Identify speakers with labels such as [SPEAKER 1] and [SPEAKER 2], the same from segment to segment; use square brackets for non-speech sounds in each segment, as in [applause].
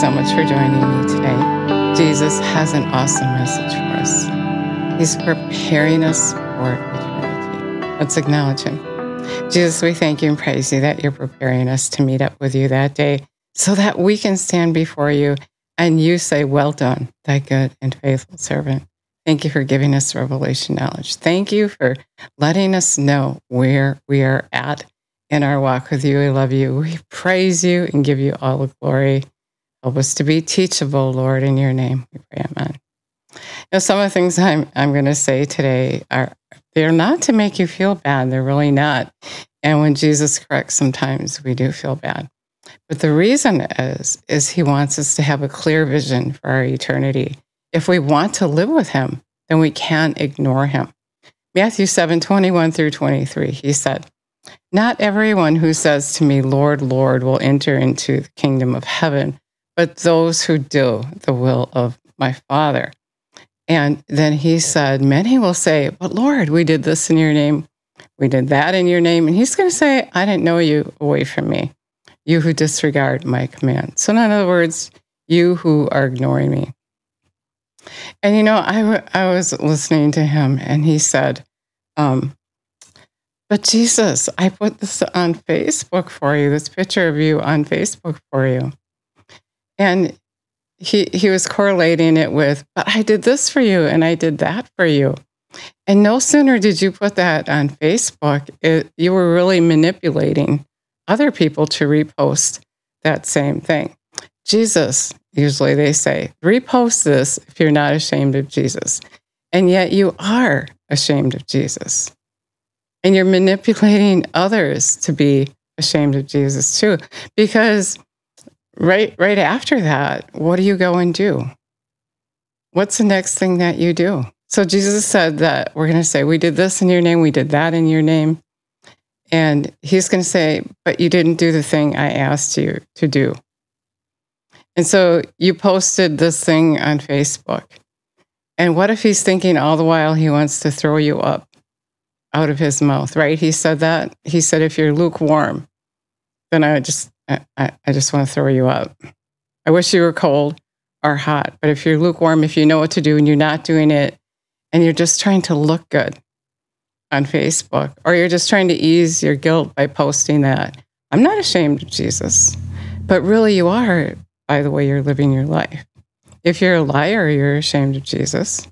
[SPEAKER 1] so much for joining me today. Jesus has an awesome message for us. He's preparing us for eternity. Let's acknowledge him. Jesus, we thank you and praise you that you're preparing us to meet up with you that day so that we can stand before you and you say, Well done, thy good and faithful servant. Thank you for giving us revelation knowledge. Thank you for letting us know where we are at in our walk with you. We love you. We praise you and give you all the glory. Help us to be teachable, Lord, in your name. We pray, amen. Now, some of the things I'm, I'm going to say today are they're not to make you feel bad. They're really not. And when Jesus corrects, sometimes we do feel bad. But the reason is, is he wants us to have a clear vision for our eternity. If we want to live with him, then we can't ignore him. Matthew 7, 21 through 23, he said, Not everyone who says to me, Lord, Lord, will enter into the kingdom of heaven, but those who do the will of my Father. And then he said, Many will say, But Lord, we did this in your name. We did that in your name. And he's going to say, I didn't know you away from me, you who disregard my command. So, in other words, you who are ignoring me. And you know, I, I was listening to him and he said, um, But Jesus, I put this on Facebook for you, this picture of you on Facebook for you. And he he was correlating it with, but I did this for you and I did that for you. And no sooner did you put that on Facebook, it, you were really manipulating other people to repost that same thing. Jesus, usually they say, repost this if you're not ashamed of Jesus. And yet you are ashamed of Jesus. And you're manipulating others to be ashamed of Jesus too. Because right right after that, what do you go and do? What's the next thing that you do? So Jesus said that we're going to say, We did this in your name, we did that in your name. And he's going to say, But you didn't do the thing I asked you to do. And so you posted this thing on Facebook. And what if he's thinking all the while he wants to throw you up out of his mouth, right? He said that. He said, If you're lukewarm, then I just I, I just want to throw you up. I wish you were cold or hot, but if you're lukewarm, if you know what to do and you're not doing it, and you're just trying to look good on Facebook, or you're just trying to ease your guilt by posting that, I'm not ashamed of Jesus. But really, you are by the way you're living your life. If you're a liar, you're ashamed of Jesus.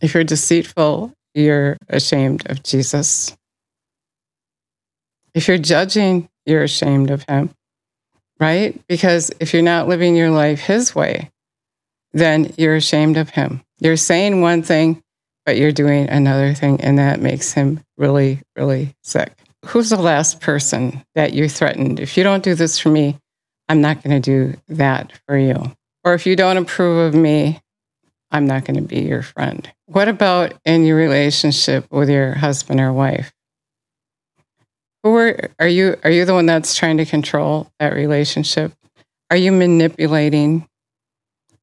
[SPEAKER 1] If you're deceitful, you're ashamed of Jesus. If you're judging, you're ashamed of him, right? Because if you're not living your life his way, then you're ashamed of him. You're saying one thing, but you're doing another thing, and that makes him really, really sick. Who's the last person that you threatened? If you don't do this for me, I'm not going to do that for you. Or if you don't approve of me, I'm not going to be your friend. What about in your relationship with your husband or wife? Who are, you? Are you the one that's trying to control that relationship? Are you manipulating?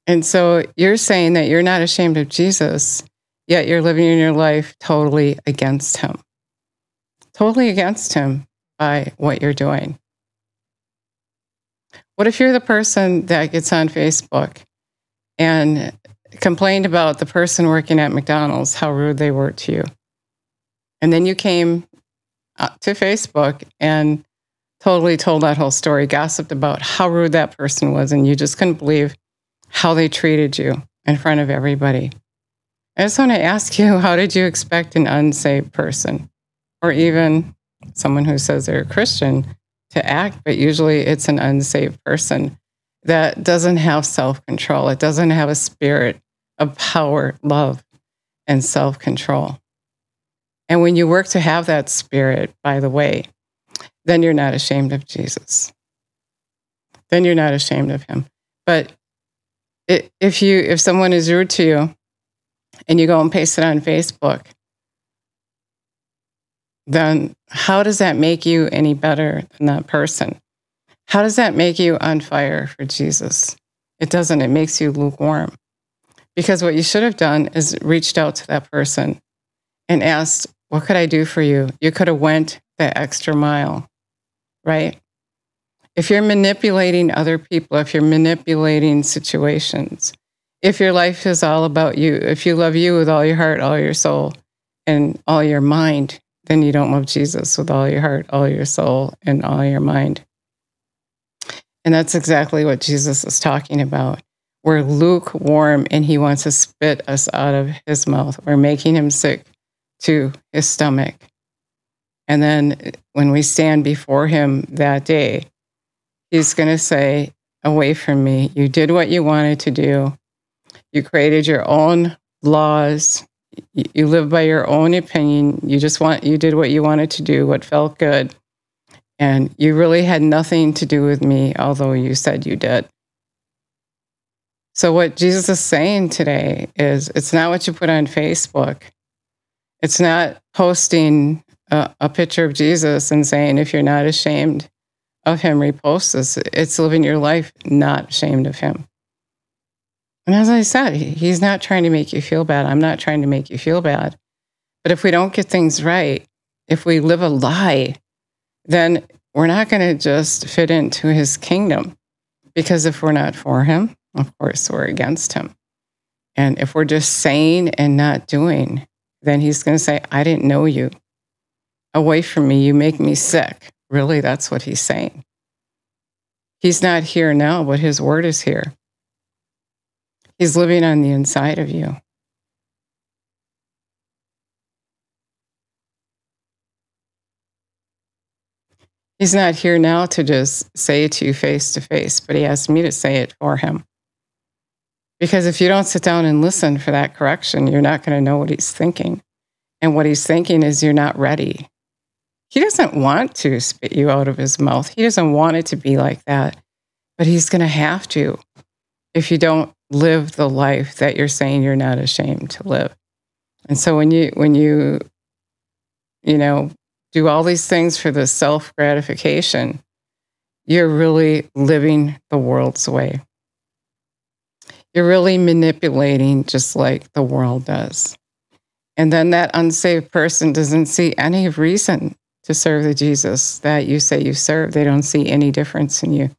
[SPEAKER 1] And so you're saying that you're not ashamed of Jesus, yet you're living in your life totally against him, totally against him by what you're doing. What if you're the person that gets on Facebook and complained about the person working at McDonald's, how rude they were to you? And then you came Uh, to Facebook and totally told that whole story, gossiped about how rude that person was, and you just couldn't believe how they treated you in front of everybody. I just want to ask you [laughs] how did you expect an unsaved person or even someone who says they're a Christian to act? But usually it's an unsaved person that doesn't have self control, it doesn't have a spirit of power, love, and self control. And when you work to have that spirit, by the way, then you're not ashamed of Jesus. Then you're not ashamed of him. But if you if someone is rude to you and you go and paste it on Facebook, then how does that make you any better than that person? How does that make you on fire for Jesus? It doesn't. It makes you lukewarm. Because what you should have done is reached out to that person and asked, what could I do for you? You could have went the extra mile, right? If you're manipulating other people, if you're manipulating situations, if your life is all about you, if you love you with all your heart, all your soul, and all your mind, then you don't love Jesus with all your heart, all your soul, and all your mind. And that's exactly what Jesus is talking about. We're lukewarm and he wants to spit us out of his mouth. We're making him sick to his stomach. And then when we stand before him that day, he's going to say, Away from me. You did what you wanted to do. You created your own laws. You live by your own opinion. You just want, you did what you wanted to do, what felt good. And you really had nothing to do with me, although you said you did. So, what Jesus is saying today is it's not what you put on Facebook. It's not posting a, a, picture of Jesus and saying, if you're not ashamed of him, repost this. It's living your life not ashamed of him. And as I said, he's not trying to make you feel bad. I'm not trying to make you feel bad. But if we don't get things right, if we live a lie, then we're not going to just fit into his kingdom. Because if we're not for him, of course, we're against him. And if we're just saying and not doing, then he's going to say, I didn't know you. Away from me, you make me sick. Really, that's what he's saying. He's not here now, but his word is here. He's living on the inside of you. He's not here now to just say it to you face to face, but he asked me to say it for him. Because if you don't sit down and listen for that correction, you're not going to know what he's thinking. And what he's thinking is you're not ready. He doesn't want to spit you out of his mouth. He doesn't want it to be like that. But he's going to have to if you don't live the life that you're saying you're not ashamed to live. And so when you when you you know do all these things for the self gratification, you're really living the world's way. You're really manipulating just like the world does. And then that unsaved person doesn't see any reason to serve the Jesus that you say you serve. They don't see any difference in you.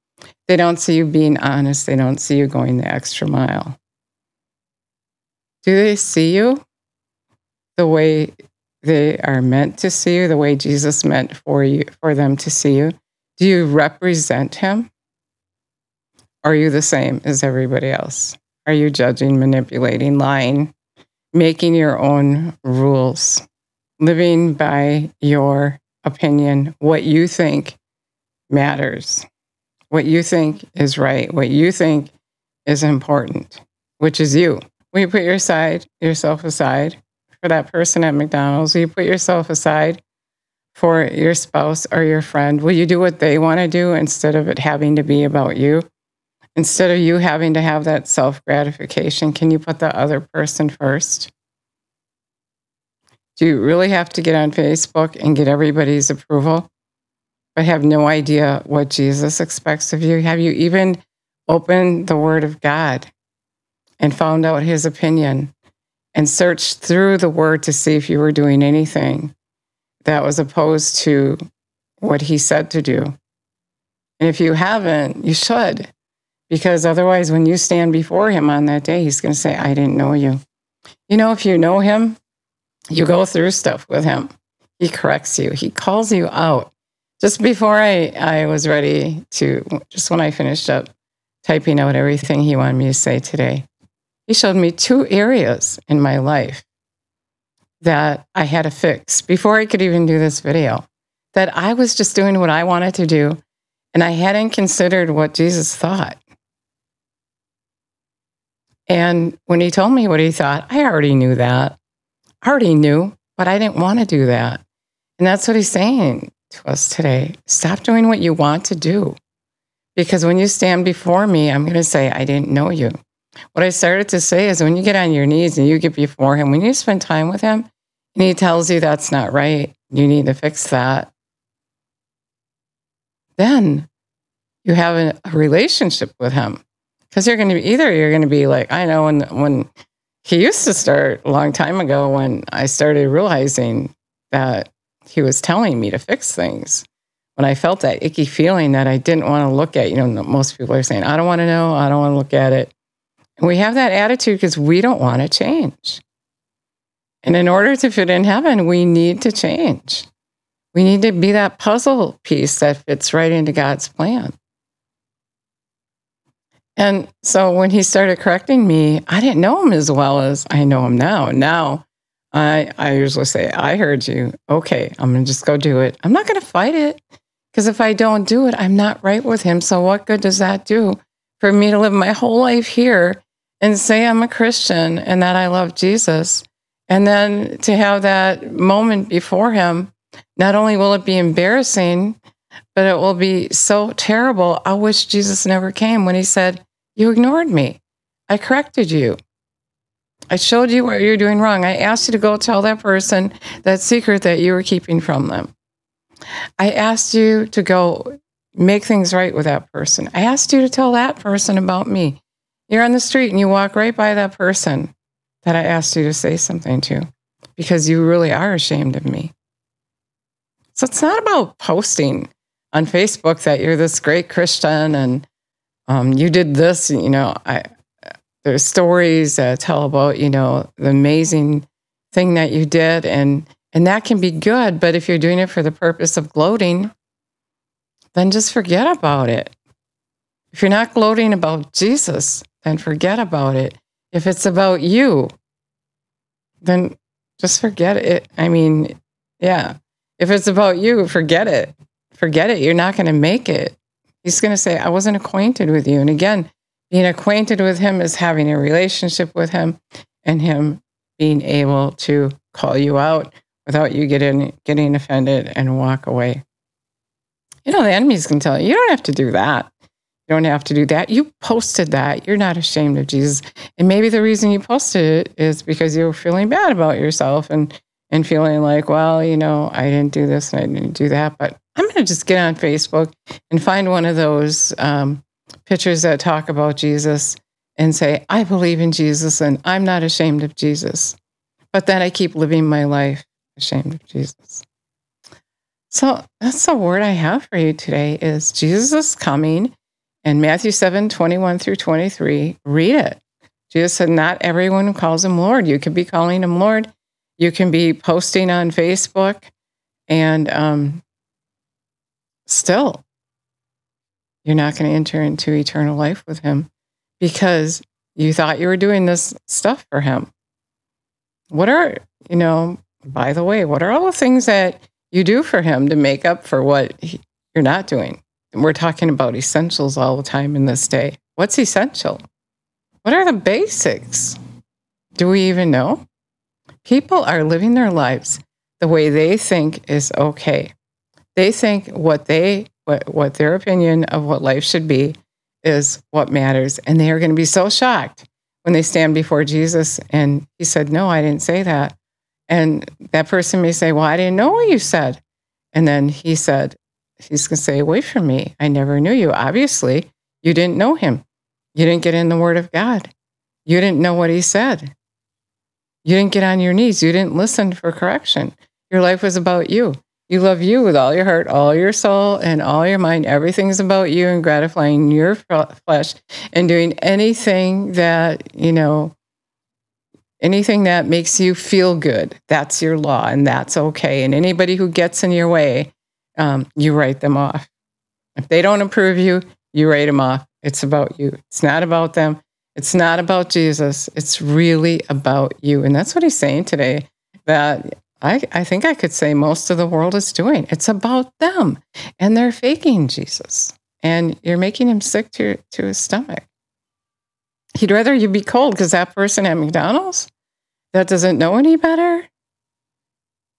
[SPEAKER 1] They don't see you being honest. They don't see you going the extra mile. Do they see you the way they are meant to see you, the way Jesus meant for you for them to see you? Do you represent him? are you the same as everybody else? Are you judging, manipulating, lying, making your own rules, living by your opinion, what you think matters? what you think is right, what you think is important, which is you. Will you put your side, yourself aside for that person at McDonald's? Will you put yourself aside for your spouse or your friend? Will you do what they want to do instead of it having to be about you? Instead of you having to have that self gratification, can you put the other person first? Do you really have to get on Facebook and get everybody's approval? but have no idea what Jesus expects of you? Have you even opened the Word of God and found out His opinion and searched through the Word to see if you were doing anything that was opposed to what He said to do? And if you haven't, you should, because otherwise, when you stand before Him on that day, He's going to say, I didn't know you. You know, if you know Him, you go through stuff with Him. He corrects you, He calls you out just before I, I was ready to, just when I finished up typing out everything he wanted me to say today, he showed me two areas in my life that I had to fix before I could even do this video. That I was just doing what I wanted to do, and I hadn't considered what Jesus thought. And when he told me what he thought, I already knew that. I already knew, but I didn't want to do that. And that's what he's saying to us today. Stop doing what you want to do. Because when you stand before me, I'm going to say, I didn't know you. What I started to say is when you get on your knees and you get before him, when you spend time with him and he tells you that's not right, you need to fix that, then you have a, relationship with him. Because you're going to be either you're going to be like, I know when, when he used to start a long time ago when I started realizing that he was telling me to fix things when I felt that icky feeling that I didn't want to look at, you know, most people are saying, I don't want to know, I don't want to look at it. And we have that attitude because we don't want to change. And in order to fit in heaven, we need to change. We need to be that puzzle piece that fits right into God's plan. And so when he started correcting me, I didn't know him as well as I know him now. Now I, I usually say, I heard you. Okay, I'm going to just go do it. I'm not going to fight it because if I don't do it, I'm not right with him. So what good does that do for me to live my whole life here and say I'm a Christian and that I love Jesus? And then to have that moment before him, not only will it be embarrassing, but it will be so terrible. I wish Jesus never came when he said, You ignored me. I corrected you. I showed you what you're doing wrong. I asked you to go tell that person that secret that you were keeping from them. I asked you to go make things right with that person. I asked you to tell that person about me. You're on the street and you walk right by that person that I asked you to say something to because you really are ashamed of me. So it's not about posting on Facebook that you're this great Christian and um, you did this. You know, I, there's stories that tell about you know the amazing thing that you did, and and that can be good. But if you're doing it for the purpose of gloating, then just forget about it. If you're not gloating about Jesus, then forget about it. If it's about you, then just forget it. I mean, yeah. If it's about you, forget it forget it. You're not going to make it. He's going to say, I wasn't acquainted with you. And again, being acquainted with him is having a relationship with him and him being able to call you out without you getting, getting offended and walk away. You know, the enemies can tell you, you don't have to do that. You don't have to do that. You posted that. You're not ashamed of Jesus. And maybe the reason you posted it is because you were feeling bad about yourself and and feeling like, well, you know, I didn't do this and I didn't do that, but I'm going to just get on Facebook and find one of those um, pictures that talk about Jesus and say, I believe in Jesus and I'm not ashamed of Jesus. But then I keep living my life ashamed of Jesus. So that's the word I have for you today is Jesus is coming. And Matthew 7, 21 through 23, read it. Jesus said, Not everyone calls him Lord. You could be calling him Lord. You can be posting on Facebook and um, still, you're not going to enter into eternal life with him because you thought you were doing this stuff for him. What are, you know, by the way, what are all the things that you do for him to make up for what he, you're not doing? We're talking about essentials all the time in this day. What's essential? What are the basics? Do we even know? People are living their lives the way they think is okay. They think what they what, what their opinion of what life should be is what matters. And they are going to be so shocked when they stand before Jesus and he said, No, I didn't say that. And that person may say, Well, I didn't know what you said. And then he said, He's going to say, Away from me. I never knew you. Obviously, you didn't know him. You didn't get in the word of God. You didn't know what he said. You didn't get on your knees. You didn't listen for correction. Your life was about you. You love you with all your heart, all your soul, and all your mind. Everything's about you and gratifying your flesh and doing anything that, you know, anything that makes you feel good. That's your law and that's okay. And anybody who gets in your way, um, you write them off. If they don't approve you, you write them off. It's about you. It's not about them. It's not about Jesus. It's really about you. And that's what he's saying today that I, I think I could say most of the world is doing. It's about them and they're faking Jesus. And you're making him sick to, to his stomach. He'd rather you be cold because that person at McDonald's that doesn't know any better,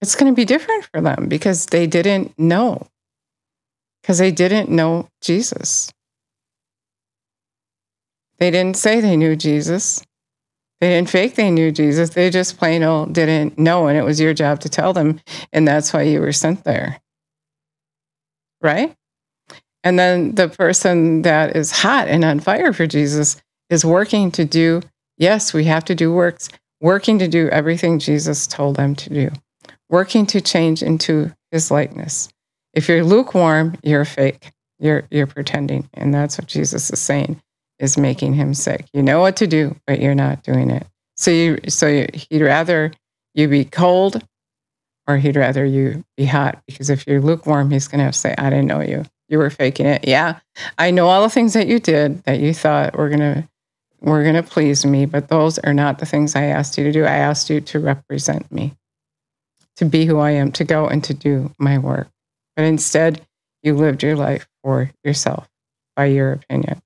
[SPEAKER 1] it's going to be different for them because they didn't know, because they didn't know Jesus. They didn't say they knew Jesus. They didn't fake they knew Jesus. They just plain old didn't know. And it was your job to tell them. And that's why you were sent there. Right? And then the person that is hot and on fire for Jesus is working to do, yes, we have to do works, working to do everything Jesus told them to do, working to change into his likeness. If you're lukewarm, you're fake. You're you're pretending, and that's what Jesus is saying is making him sick. You know what to do, but you're not doing it. So you so you, he'd rather you be cold, or he'd rather you be hot. Because if you're lukewarm, he's going to to say, "I didn't know you. You were faking it." Yeah, I know all the things that you did that you thought were gonna were gonna please me, but those are not the things I asked you to do. I asked you to represent me, to be who I am, to go and to do my work. But instead, you lived your life for yourself by your opinion.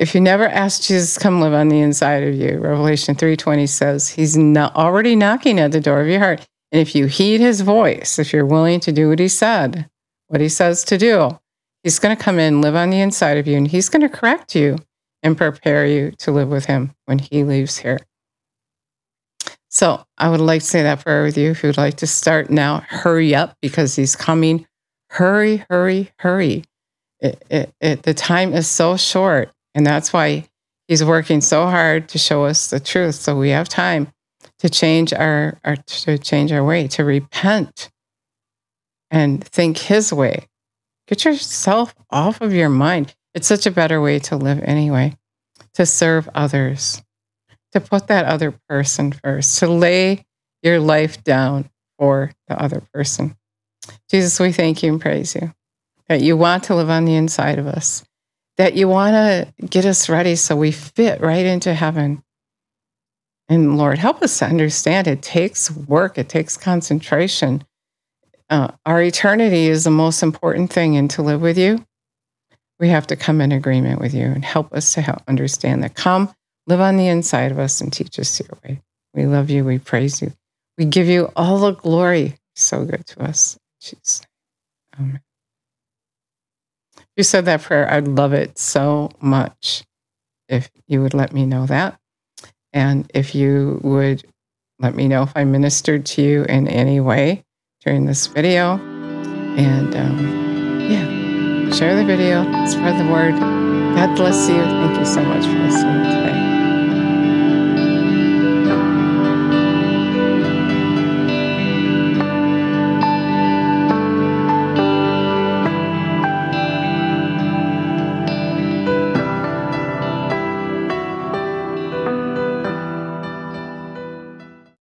[SPEAKER 1] If you never ask Jesus come live on the inside of you, Revelation 3:20 says he's not already knocking at the door of your heart. And if you heed his voice, if you're willing to do what he said, what he says to do, he's going to come in, live on the inside of you, and he's going to correct you and prepare you to live with him when he leaves here. So I would like to say that prayer with you. If you'd like to start now, hurry up because he's coming. Hurry, hurry, hurry. It, it, it, the time is so short. And that's why he's working so hard to show us the truth. So we have time to change our, our to change our way, to repent and think his way. Get yourself off of your mind. It's such a better way to live anyway, to serve others to put that other person first, to lay your life down for the other person. Jesus, we thank you and praise you that you want to live on the inside of us, that you want to get us ready so we fit right into heaven. And Lord, help us to understand it takes work, it takes concentration. Uh, our eternity is the most important thing, and to live with you, we have to come in agreement with you and help us to help understand that. Come Live on the inside of us and teach us your way. We love you. We praise you. We give you all the glory. So good to us. Jesus. Amen. You said that prayer, I'd love it so much if you would let me know that. And if you would let me know if I ministered to you in any way during this video. And um, yeah, share the video, spread the word. God bless you. Thank you so much for listening today.